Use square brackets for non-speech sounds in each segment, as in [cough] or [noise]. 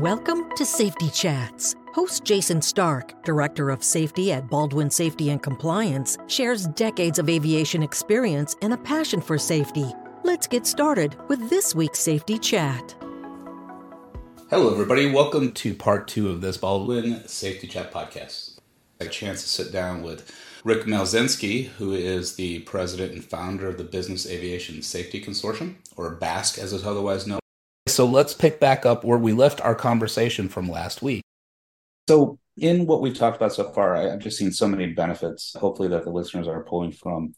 Welcome to Safety Chats. Host Jason Stark, Director of Safety at Baldwin Safety and Compliance, shares decades of aviation experience and a passion for safety. Let's get started with this week's Safety Chat. Hello, everybody. Welcome to part two of this Baldwin Safety Chat podcast. A chance to sit down with Rick Malczynski, who is the president and founder of the Business Aviation Safety Consortium, or BASC as it's otherwise known. So let's pick back up where we left our conversation from last week. So, in what we've talked about so far, I've just seen so many benefits, hopefully, that the listeners are pulling from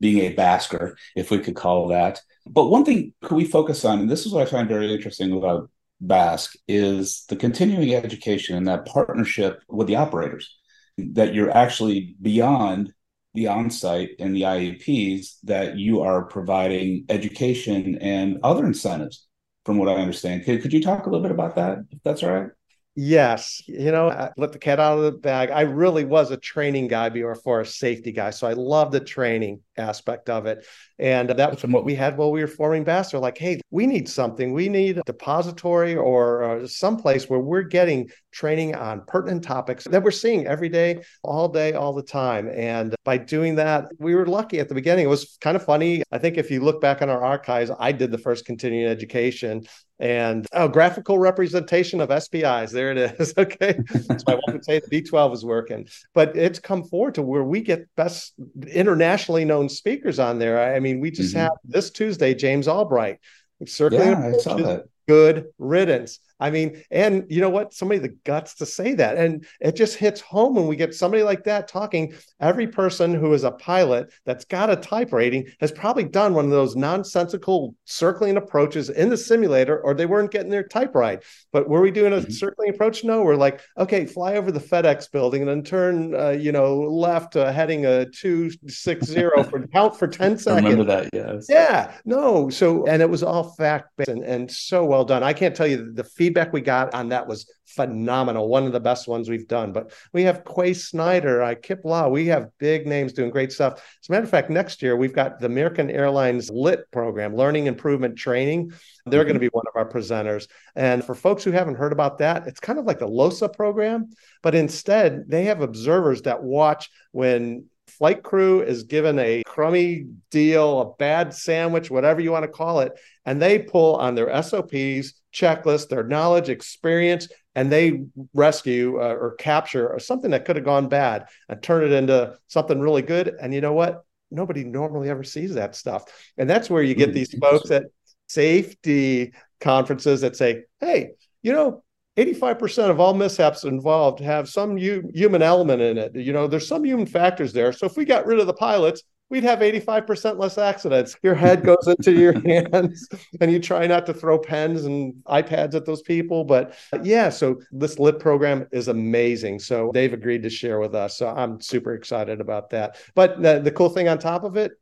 being a basker, if we could call that. But one thing could we focus on, and this is what I find very interesting about BASC, is the continuing education and that partnership with the operators, that you're actually beyond the on-site and the IAPs, that you are providing education and other incentives from what I understand. Could, could you talk a little bit about that, if that's all right? Yes, you know, I let the cat out of the bag. I really was a training guy before a safety guy, so I love the training aspect of it. And that was what we had while we were forming BASC. like, hey, we need something. We need a depository or uh, some place where we're getting training on pertinent topics that we're seeing every day, all day, all the time. And by doing that, we were lucky at the beginning. It was kind of funny. I think if you look back on our archives, I did the first continuing education and oh, graphical representation of SPIs. There it is. [laughs] Okay. so I won't say the B12 is working, but it's come forward to where we get best internationally known speakers on there. I mean, we just mm-hmm. have this Tuesday, James Albright. Circling yeah, I saw that. Good riddance. I mean, and you know what? Somebody the guts to say that. And it just hits home when we get somebody like that talking. Every person who is a pilot that's got a type rating has probably done one of those nonsensical circling approaches in the simulator, or they weren't getting their type right. But were we doing a mm-hmm. circling approach? No, we're like, okay, fly over the FedEx building and then turn, uh, you know, left, uh, heading a 260 for [laughs] count for 10 seconds. I remember that, yes. Yeah, no. So, and it was all fact based and, and so well done. I can't tell you the feedback feedback we got on that was phenomenal. One of the best ones we've done. But we have Quay Snyder, uh, Kip Law. We have big names doing great stuff. As a matter of fact, next year we've got the American Airlines LIT program, Learning Improvement Training. They're mm-hmm. going to be one of our presenters. And for folks who haven't heard about that, it's kind of like the LOSA program, but instead they have observers that watch when flight crew is given a crummy deal, a bad sandwich, whatever you want to call it, and they pull on their SOPs, checklist, their knowledge, experience, and they rescue uh, or capture something that could have gone bad and turn it into something really good. And you know what? Nobody normally ever sees that stuff. And that's where you get hmm, these folks at safety conferences that say, hey, you know, 85% of all mishaps involved have some u- human element in it. You know, there's some human factors there. So if we got rid of the pilots, we'd have 85% less accidents. Your head [laughs] goes into your hands and you try not to throw pens and iPads at those people. But uh, yeah, so this LIT program is amazing. So they've agreed to share with us. So I'm super excited about that. But the, the cool thing on top of it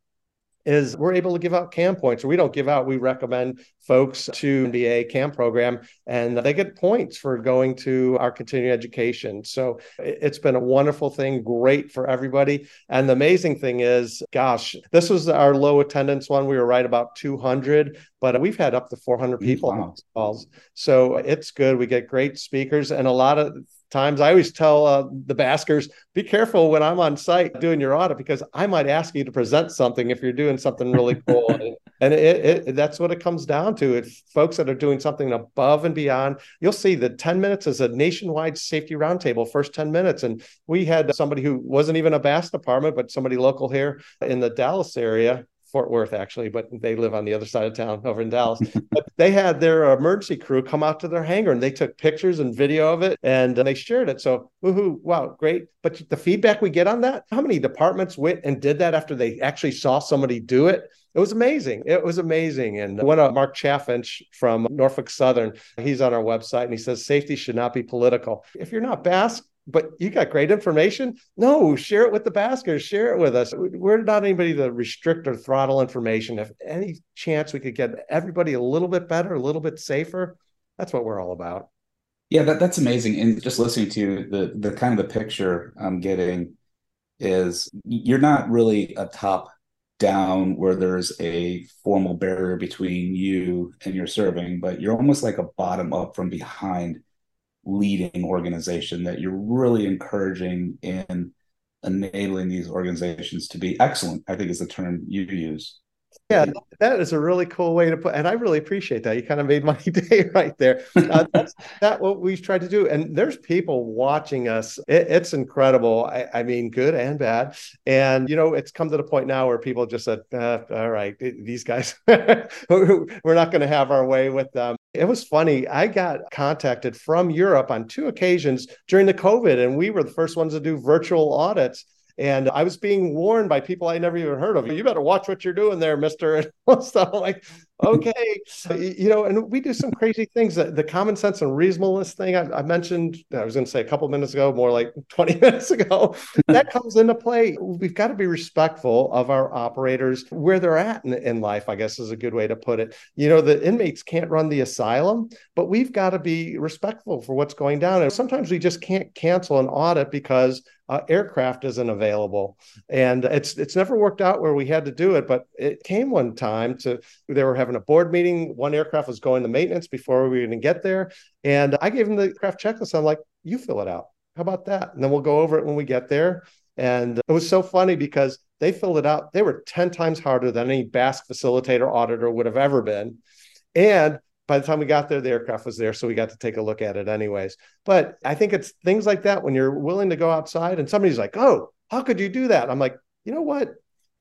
is we're able to give out CAM points. Or we don't give out, we recommend folks to NBAA CAM program and they get points for going to our continuing education. So it's been a wonderful thing, great for everybody. And the amazing thing is, gosh, this was our low attendance one. We were right about 200, but we've had up to 400 mm, people wow. calls. So it's good. We get great speakers and a lot of times. I always tell uh, the baskers, be careful when I'm on site doing your audit because I might ask you to present something if you're doing something really [laughs] cool. and, and it, it, that's what it comes down to. It's folks that are doing something above and beyond. You'll see the 10 minutes is a nationwide safety roundtable, first 10 minutes. And we had somebody who wasn't even a BASC department, but somebody local here in the Dallas area Fort Worth actually, but they live on the other side of town [laughs] over in Dallas. [laughs] but they had their emergency crew come out to their hangar and they took pictures and video of it and uh, they shared it. So, woohoo, wow, great. But the feedback we get on that, how many departments went and did that after they actually saw somebody do it? It was amazing. It was amazing. And one of Mark Chaffinch from Norfolk Southern, he's on our website and he says safety should not be political. If you're not BASC, but you got great information. No, share it with the baskers, share it with us. We're not anybody to restrict or throttle information. If any chance we could get everybody a little bit better, a little bit safer, that's what we're all about. Yeah, that, that's amazing. And just listening to the the kind of the picture I'm getting is you're not really a top down where there's a formal barrier between you and your serving, but you're almost like a bottom up from behind leading organization that you're really encouraging in enabling these organizations to be excellent i think is the term you use yeah, that is a really cool way to put, and I really appreciate that. You kind of made my [laughs] day right there. Uh, that's [laughs] that what we've tried to do, and there's people watching us. It, it's incredible. I, I, mean, good and bad. And you know, it's come to the point now where people just said, uh, "All right, these guys, [laughs] we're not going to have our way with them." It was funny. I got contacted from Europe on two occasions during the COVID, and we were the first ones to do virtual audits and I was being warned by people I never even heard of. You better watch what you're doing there, Mister. [laughs] And so I'm like, okay, you know, and we do some crazy things. The common sense and reasonableness thing I, I mentioned, I was going to say a couple minutes ago, more like [laughs] 20 minutes ago, [laughs] that comes into play. We've got to be respectful of our operators where they're at in, in life. I guess is a good way to put it. You know, the inmates can't run the asylum, but we've got to be respectful for what's going down. And sometimes we just can't cancel an audit because uh, aircraft isn't available, and it's it's never worked out where we had to do it. But it came one time to they were having a board meeting. One aircraft was going to maintenance before we were going to get there, and I gave them the craft checklist. I'm like, you fill it out. How about that? And then we'll go over it when we get there. And it was so funny because they filled it out. They were 10 times harder than any BASC facilitator auditor would have ever been. And by the time we got there, the aircraft was there. So we got to take a look at it anyways. But I think it's things like that when you're willing to go outside and somebody's like, oh, how could you do that? I'm like, you know what?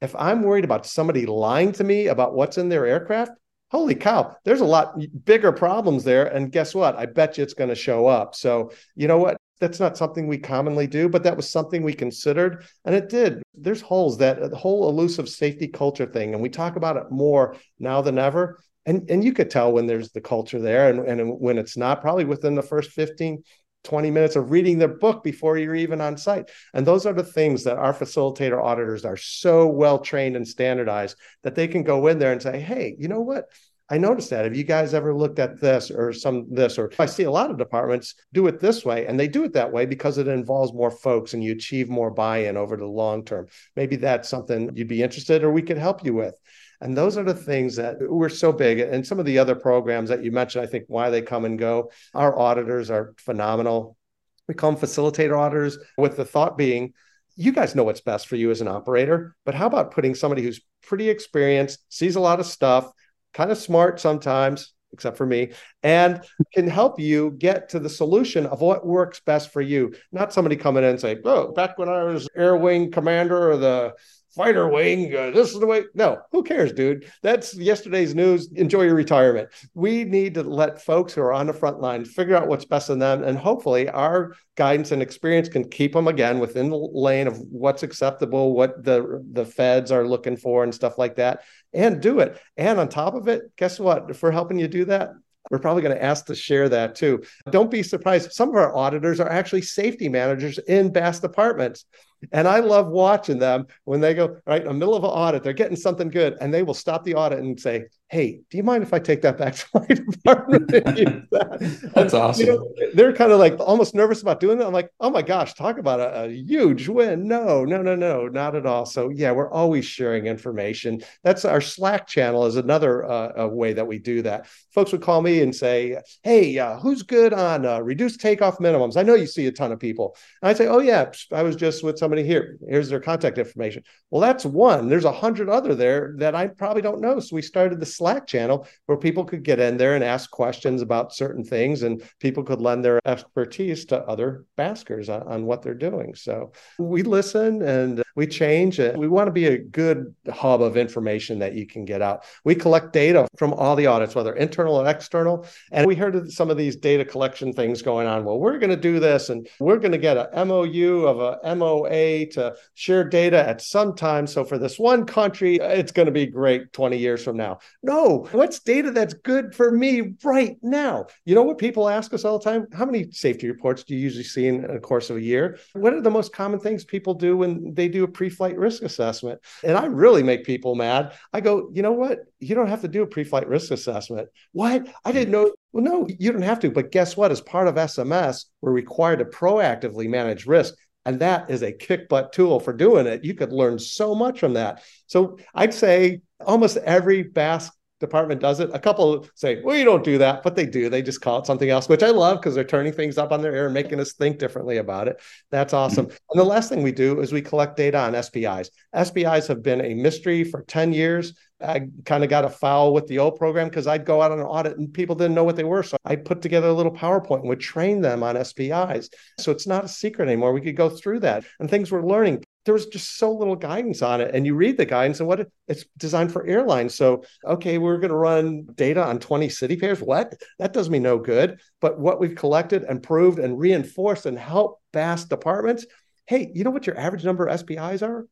If I'm worried about somebody lying to me about what's in their aircraft, holy cow, there's a lot bigger problems there. And guess what? I bet you it's going to show up. So, you know what? That's not something we commonly do, but that was something we considered. And it did. There's holes that whole elusive safety culture thing. And we talk about it more now than ever and and you could tell when there's the culture there and, and when it's not probably within the first 15 20 minutes of reading their book before you're even on site and those are the things that our facilitator auditors are so well trained and standardized that they can go in there and say hey you know what I noticed that. Have you guys ever looked at this or some this? Or I see a lot of departments do it this way, and they do it that way because it involves more folks and you achieve more buy-in over the long term. Maybe that's something you'd be interested, or we could help you with. And those are the things that we're so big. And some of the other programs that you mentioned, I think why they come and go. Our auditors are phenomenal. We call them facilitator auditors, with the thought being, you guys know what's best for you as an operator, but how about putting somebody who's pretty experienced, sees a lot of stuff, kind of smart sometimes, except for me, and can help you get to the solution of what works best for you. Not somebody coming in and say, "Oh, back when I was Air Wing Commander or the fighter wing. Uh, this is the way. No, who cares, dude? That's yesterday's news. Enjoy your retirement. We need to let folks who are on the front line figure out what's best in them. And hopefully, our guidance and experience can keep them again within the lane of what's acceptable, what the, the feds are looking for, and stuff like that, and do it. And on top of it, guess what? If we're helping you do that, we're probably going to ask to share that too. Don't be surprised. Some of our auditors are actually safety managers in BASC departments. And I love watching them when they go right in the middle of an audit, they're getting something good, and they will stop the audit and say, Hey, do you mind if I take that back to my [laughs] department? that? That's awesome. You know, they're kind of like almost nervous about doing that. I'm like, oh my gosh, talk about a, a, huge win. No, no, no, no, not at all. So yeah, we're always sharing information. That's our Slack channel is another uh, way that we do that. Folks would call me and say, hey, uh, who's good on uh, reduced takeoff minimums? I know you see a ton of people. And I'd say, oh yeah, I was just with some somebody here. Here's their contact information. Well, that's one. There's a hundred other there that I probably don't know. So we started the Slack channel where people could get in there and ask questions about certain things, and people could lend their expertise to other BASCers on, on what they're doing. So we listen and we change it. We want to be a good hub of information that you can get out. We collect data from all the audits, whether internal or external. And we heard of some of these data collection things going on. Well, we're going to do this and we're going to get a MOU of a MOA to share data at some time. So for this one country, it's going to be great 20 years from now. No, what's data that's good for me right now? You know what people ask us all the time? How many safety reports do you usually see in the course of a year? What are the most common things people do when they do a pre-flight risk assessment? And I really make people mad. I go, you know what? You don't have to do a pre-flight risk assessment. What? I didn't know well, no, you don't have to. But guess what? As part of SMS, we're required to proactively manage risk. And that is a kick butt tool for doing it. You could learn so much from that. So I'd say almost every BASC department does it. A couple say, well, you don't do that, but they do. They just call it something else, which I love because they're turning things up on their air and making us think differently about it. That's awesome. Mm-hmm. And the last thing we do is we collect data on SPIs. SPIs have been a mystery for 10 years. I kind of got a foul with the old program because I'd go out on an audit and people didn't know what they were. So I put together a little PowerPoint and would train them on SPIs. So it's not a secret anymore. We could go through that and things we're learning there was just so little guidance on it. And you read the guidance and what it, it's designed for airlines. So, okay, we're going to run data on 20 city pairs. What? That does me no good. But what we've collected and proved and reinforced and helped BASC departments. Hey, you know what your average number of SPIs are?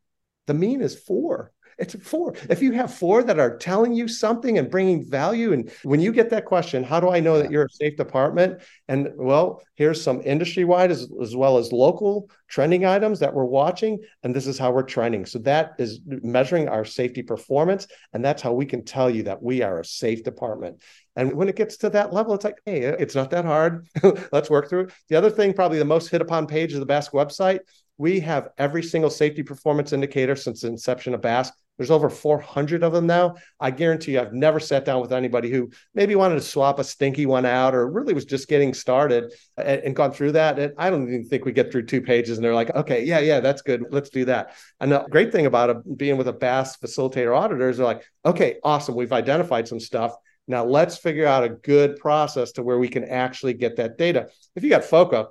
The mean is four. It's four. If you have four that are telling you something and bringing value, and when you get that question, how do I know that you're a safe department? And well, here's some industry wide as, as well as local trending items that we're watching. And this is how we're trending. So that is measuring our safety performance. And that's how we can tell you that we are a safe department. And when it gets to that level, it's like, hey, it's not that hard. [laughs] Let's work through it. The other thing, probably the most hit upon page of the BASC website, we have every single safety performance indicator since the inception of BASC there's over 400 of them now. I guarantee you, I've never sat down with anybody who maybe wanted to swap a stinky one out or really was just getting started and, and gone through that. And I don't even think we get through two pages and they're like, okay, yeah, yeah, that's good. Let's do that. And the great thing about being with a BASC facilitator auditors, they're like, okay, awesome. We've identified some stuff. Now let's figure out a good process to where we can actually get that data. If you got FOQA,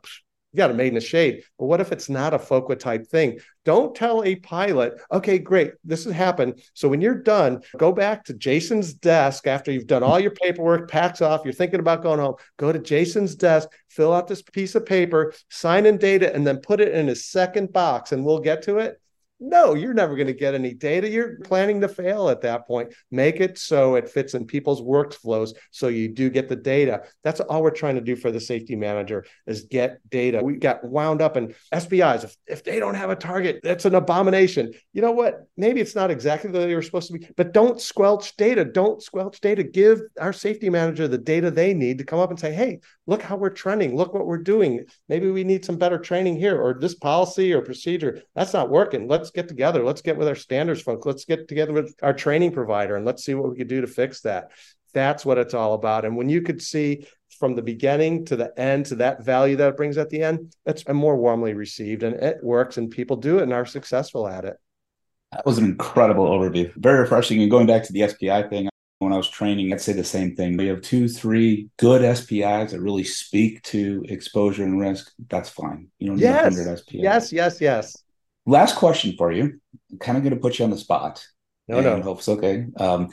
you got a made in the shade. But what if it's not a FOQA type thing? Don't tell a pilot, okay, great, this has happened. So when you're done, go back to Jason's desk after you've done all your paperwork, packs off, you're thinking about going home. Go to Jason's desk, fill out this piece of paper, sign in data, and then put it in his second box, and we'll get to it. No, you're never going to get any data. You're planning to fail at that point. Make it so it fits in people's workflows so you do get the data. That's all we're trying to do for the safety manager is get data. We got wound up in SPIs. If, if they don't have a target, that's an abomination. You know what? Maybe it's not exactly the way you're supposed to be, but don't squelch data. Don't squelch data. Give our safety manager the data they need to come up and say, hey, look how we're trending. Look what we're doing. Maybe we need some better training here or this policy or procedure. That's not working. Let's let's get together. Let's get with our standards folks. Let's get together with our training provider and let's see what we could do to fix that. That's what it's all about. And when you could see from the beginning to the end to that value that it brings at the end, it's more warmly received and it works and people do it and are successful at it. That was an incredible overview. Very refreshing. And going back to the SPI thing, when I was training, I'd say the same thing. We have two, three good SPIs that really speak to exposure and risk. That's fine. You don't yes. need 100 SPIs. Yes, yes, yes. Last question for you. I'm kind of going to put you on the spot. No, no. Hope it's okay. Um,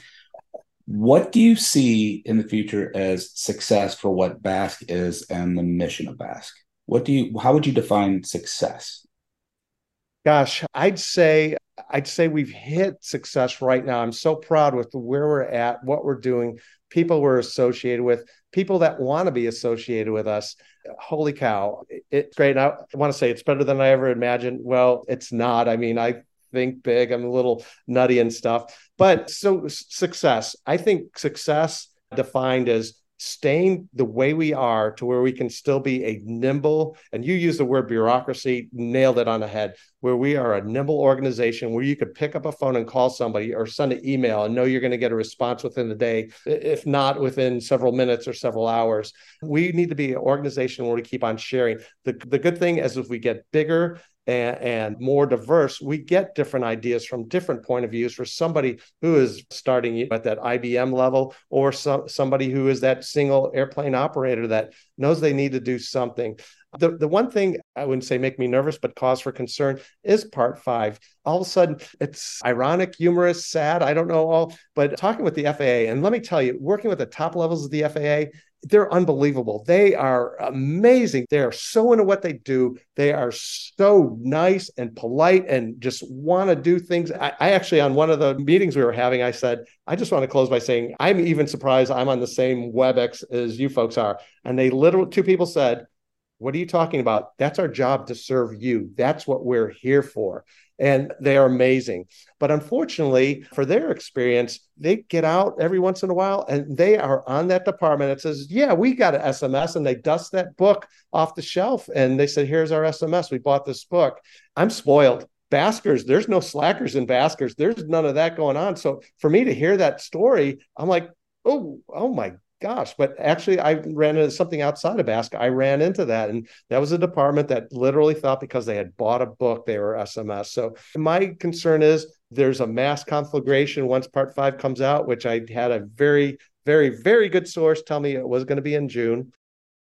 what do you see in the future as success for what BASC is and the mission of BASC? What do you? How would you define success? Gosh, I'd say I'd say we've hit success right now. I'm so proud with where we're at, what we're doing, people we're associated with, people that want to be associated with us. Holy cow, it's great. I want to say it's better than I ever imagined. Well, it's not. I mean, I think big. I'm a little nutty and stuff. But so success, I think success defined as staying the way we are to where we can still be a nimble and you use the word bureaucracy nailed it on the head where we are a nimble organization where you could pick up a phone and call somebody or send an email and know you're going to get a response within the day if not within several minutes or several hours. We need to be an organization where we keep on sharing. The, the good thing is if we get bigger and, and, more diverse, we get different ideas from different point of views for somebody who is starting at that IBM level or some, somebody who is that single airplane operator that knows they need to do something. The, the one thing I wouldn't say make me nervous, but cause for concern is part five. All of a sudden, it's ironic, humorous, sad. I don't know all, but talking with the FAA, and let me tell you, working with the top levels of the FAA, they're unbelievable. They are amazing. They are so into what they do. They are so nice and polite and just want to do things. I, I, actually, on one of the meetings we were having, I said, I just want to close by saying, I'm even surprised I'm on the same WebEx as you folks are. And they literally, two people said, What are you talking about? That's our job to serve you. That's what we're here for and they are amazing. But unfortunately, for their experience, they get out every once in a while and they are on that department. It says, Yeah, we got an SMS, and they dust that book off the shelf and they said, Here's our SMS. We bought this book. I'm spoiled Baskers, there's no slackers in Baskers. There's none of that going on. So for me to hear that story, I'm like, oh, oh my gosh. But actually, I ran into something outside of BASC. I ran into that. And that was a department that literally thought because they had bought a book, they were SMS. So my concern is there's a mass conflagration once part five comes out, which I had a very, very, very good source tell me it was going to be in June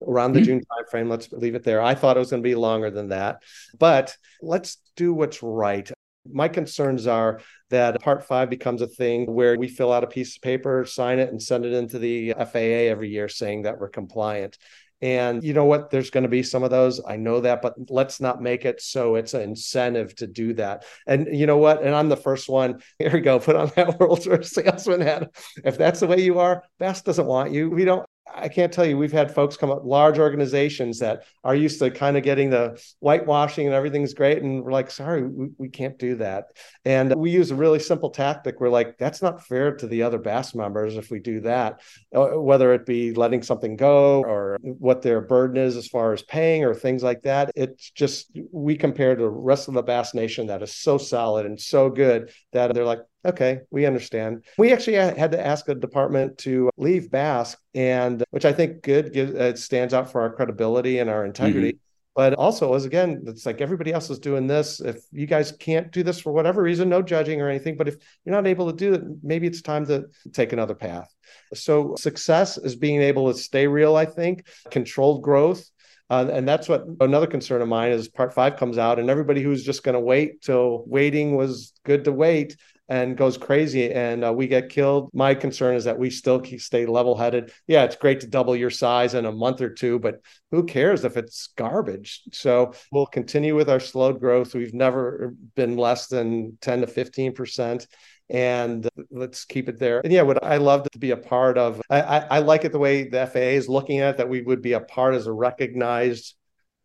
around the mm-hmm. June timeframe. Let's leave it there. I thought it was going to be longer than that, but let's do what's right. My concerns are that Part 5 becomes a thing where we fill out a piece of paper, sign it, and send it into the FAA every year saying that we're compliant. And you know what? There's going to be some of those. I know that, but let's not make it so it's an incentive to do that. And you know what? And I'm the first one. [laughs] Here we go. Put on that [laughs] World's Tour salesman hat. If that's the way you are, BASC doesn't want you. We don't. I can't tell you, we've had folks come up, large organizations that are used to kind of getting the whitewashing and everything's great. And we're like, sorry, we, we can't do that. And we use a really simple tactic. We're like, that's not fair to the other BASC members if we do that, uh, whether it be letting something go or what their burden is as far as paying or things like that. It's just, we compare to the rest of the BASC Nation that is so solid and so good that they're like, okay, we understand. We actually had to ask a department to leave BASC, and which I think good gives it stands out for our credibility and our integrity. Mm-hmm. But also, as again, it's like everybody else is doing this. If you guys can't do this for whatever reason, no judging or anything, but if you're not able to do it, maybe it's time to take another path. So, success is being able to stay real, I think, controlled growth, uh, and that's what another concern of mine is part five comes out and everybody who's just going to wait till waiting was good to wait and goes crazy and uh, we get killed. My concern is that we still stay level headed. Yeah, it's great to double your size in a month or two, but who cares if it's garbage? So we'll continue with our slowed growth. We've never been less than 10 to 15% and let's keep it there. And yeah, what I love to be a part of. I, I, I, like it the way the FAA is looking at it, that we would be a part as a recognized.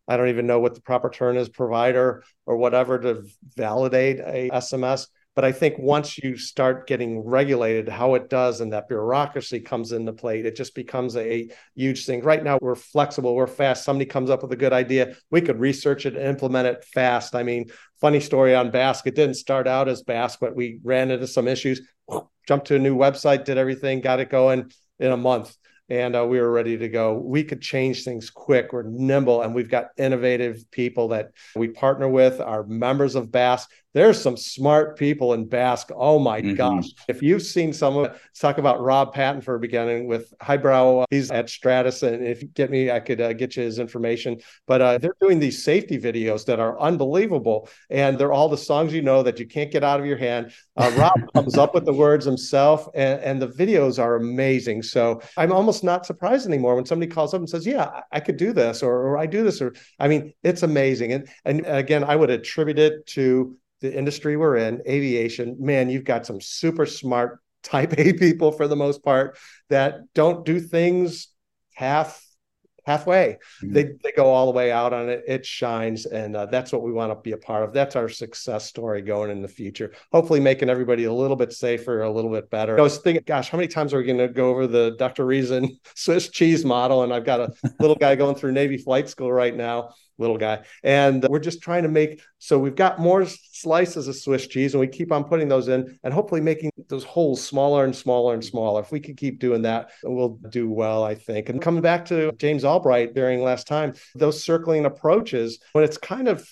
I don't even know what the proper term is, provider or whatever to validate a SMS. But I think once you start getting regulated, how it does and that bureaucracy comes into play, it just becomes a huge thing. Right now, we're flexible, we're fast. Somebody comes up with a good idea, we could research it and implement it fast. I mean, funny story on BASC. It didn't start out as BASC, but we ran into some issues, [sniffs] jumped to a new website, did everything, got it going in a month and uh, we were ready to go. We could change things quick. We're nimble, and we've got innovative people that we partner with. Our members of BASC there's some smart people in BASC. Oh my mm-hmm. gosh. If you've seen some of let's talk about Rob Patton for beginning with Highbrow. He's at Stratus. And if you get me, I could uh, get you his information. But uh, they're doing these safety videos that are unbelievable. And they're all the songs you know that you can't get out of your hand. Uh, [laughs] Rob comes up with the words himself, and, and the videos are amazing. So I'm almost not surprised anymore when somebody calls up and says, Yeah, I could do this, or, or I do this, or I mean, it's amazing. And, and again, I would attribute it to the industry we're in, aviation, man, you've got some super smart type A people for the most part that don't do things half halfway. Mm-hmm. They they go all the way out on it. It shines, and uh, that's what we want to be a part of. That's our success story going in the future. Hopefully, making everybody a little bit safer, a little bit better. I was thinking, gosh, how many times are we going to go over the Dr. Reason [laughs] Swiss cheese model? And I've got a little guy going through Navy flight school right now little guy. And we're just trying to make so we've got more slices of Swiss cheese and we keep on putting those in and hopefully making those holes smaller and smaller and smaller. If we could keep doing that, we'll do well, I think. And coming back to James Albright during last time, those circling approaches, when it's kind of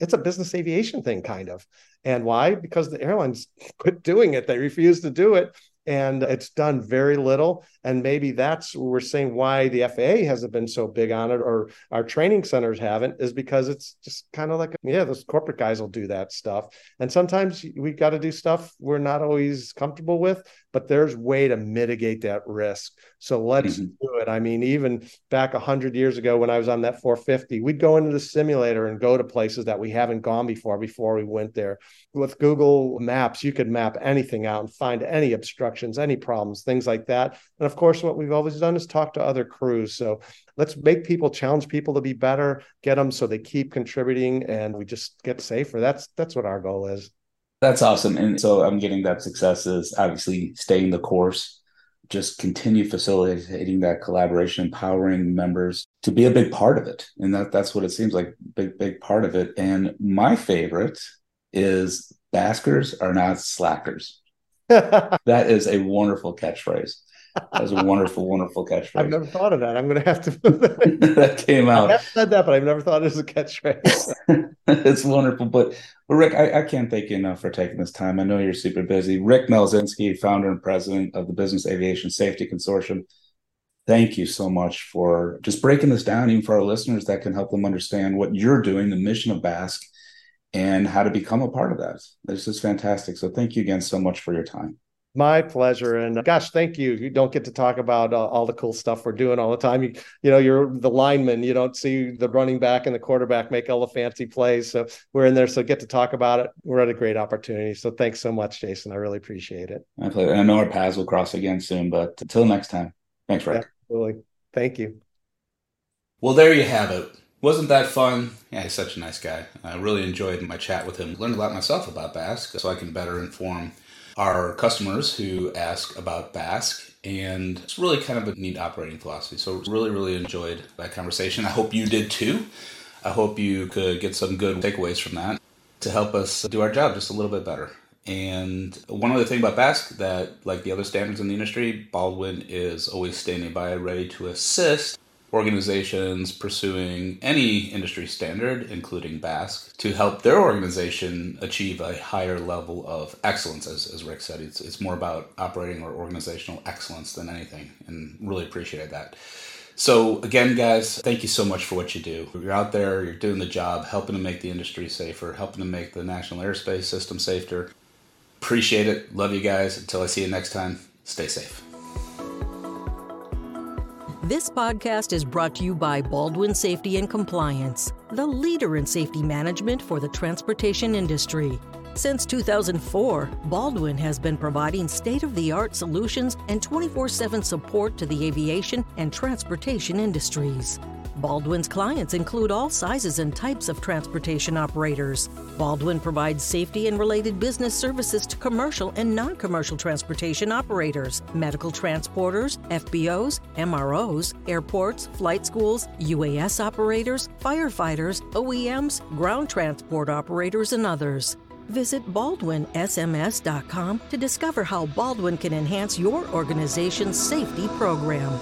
it's a business aviation thing, kind of. And why? Because the airlines [laughs] quit doing it. They refuse to do it and it's done very little. And maybe that's we're saying why the FAA hasn't been so big on it, or our training centers haven't, is because it's just kind of like, yeah, those corporate guys will do that stuff. And sometimes we've got to do stuff we're not always comfortable with, but there's way to mitigate that risk. So let's mm-hmm. do it. I mean, even back a hundred years ago when I was on that 450, we'd go into the simulator and go to places that we haven't gone before before we went there. With Google Maps, you could map anything out and find any any problems, things like that. And of course, what we've always done is talk to other crews. So let's make people challenge people to be better, get them so they keep contributing, and we just get safer. That's that's what our goal is. That's awesome. And so I'm getting that success is obviously staying the course, just continue facilitating that collaboration, empowering members to be a big part of it. And that that's what it seems like, big, big part of it. And my favorite is Baskers are not slackers. [laughs] that is a wonderful catchphrase. That's a wonderful, wonderful catchphrase. I've never thought of that. I'm going to have to. [laughs] that came out. I have said that, but I've never thought it was a catchphrase. [laughs] it's wonderful. But, but Rick, I, I, can't thank you enough for taking this time. I know you're super busy. Rick Malczynski, founder and president of the Business Aviation Safety Consortium. Thank you so much for just breaking this down, even for our listeners that can help them understand what you're doing, the mission of BASC, and how to become a part of that. This is fantastic. So thank you again so much for your time. My pleasure. And gosh, thank you. You don't get to talk about uh, all the cool stuff we're doing all the time. You, you know, you're the lineman. You don't see the running back and the quarterback make all the fancy plays. So we're in there. So get to talk about it. We're at a great opportunity. So thanks so much, Jason. I really appreciate it. My pleasure. I know our paths will cross again soon, but until next time, thanks, Rick. Absolutely. Thank you. Well, there you have it. Wasn't that fun? Yeah, he's such a nice guy. I really enjoyed my chat with him. Learned a lot myself about BASC so I can better inform our customers who ask about BASC. And it's really kind of a neat operating philosophy. So, really, really enjoyed that conversation. I hope you did too. I hope you could get some good takeaways from that to help us do our job just a little bit better. And one other thing about BASC that, like the other standards in the industry, Baldwin is always standing by ready to assist organizations pursuing any industry standard, including BASC, to help their organization achieve a higher level of excellence. As, as Rick said, it's, it's more about operating or organizational excellence than anything, and really appreciated that. So, again, guys, thank you so much for what you do. You're out there, you're doing the job, helping to make the industry safer, helping to make the national airspace system safer. Appreciate it. Love you guys. Until I see you next time, stay safe. This podcast is brought to you by Baldwin Safety and Compliance, the leader in safety management for the transportation industry. Since 2004, Baldwin has been providing state of the art solutions and 24 7 support to the aviation and transportation industries. Baldwin's clients include all sizes and types of transportation operators. Baldwin provides safety and related business services to commercial and non commercial transportation operators, medical transporters, FBOs, MROs, airports, flight schools, UAS operators, firefighters, OEMs, ground transport operators, and others. Visit baldwinsms.com to discover how Baldwin can enhance your organization's safety program.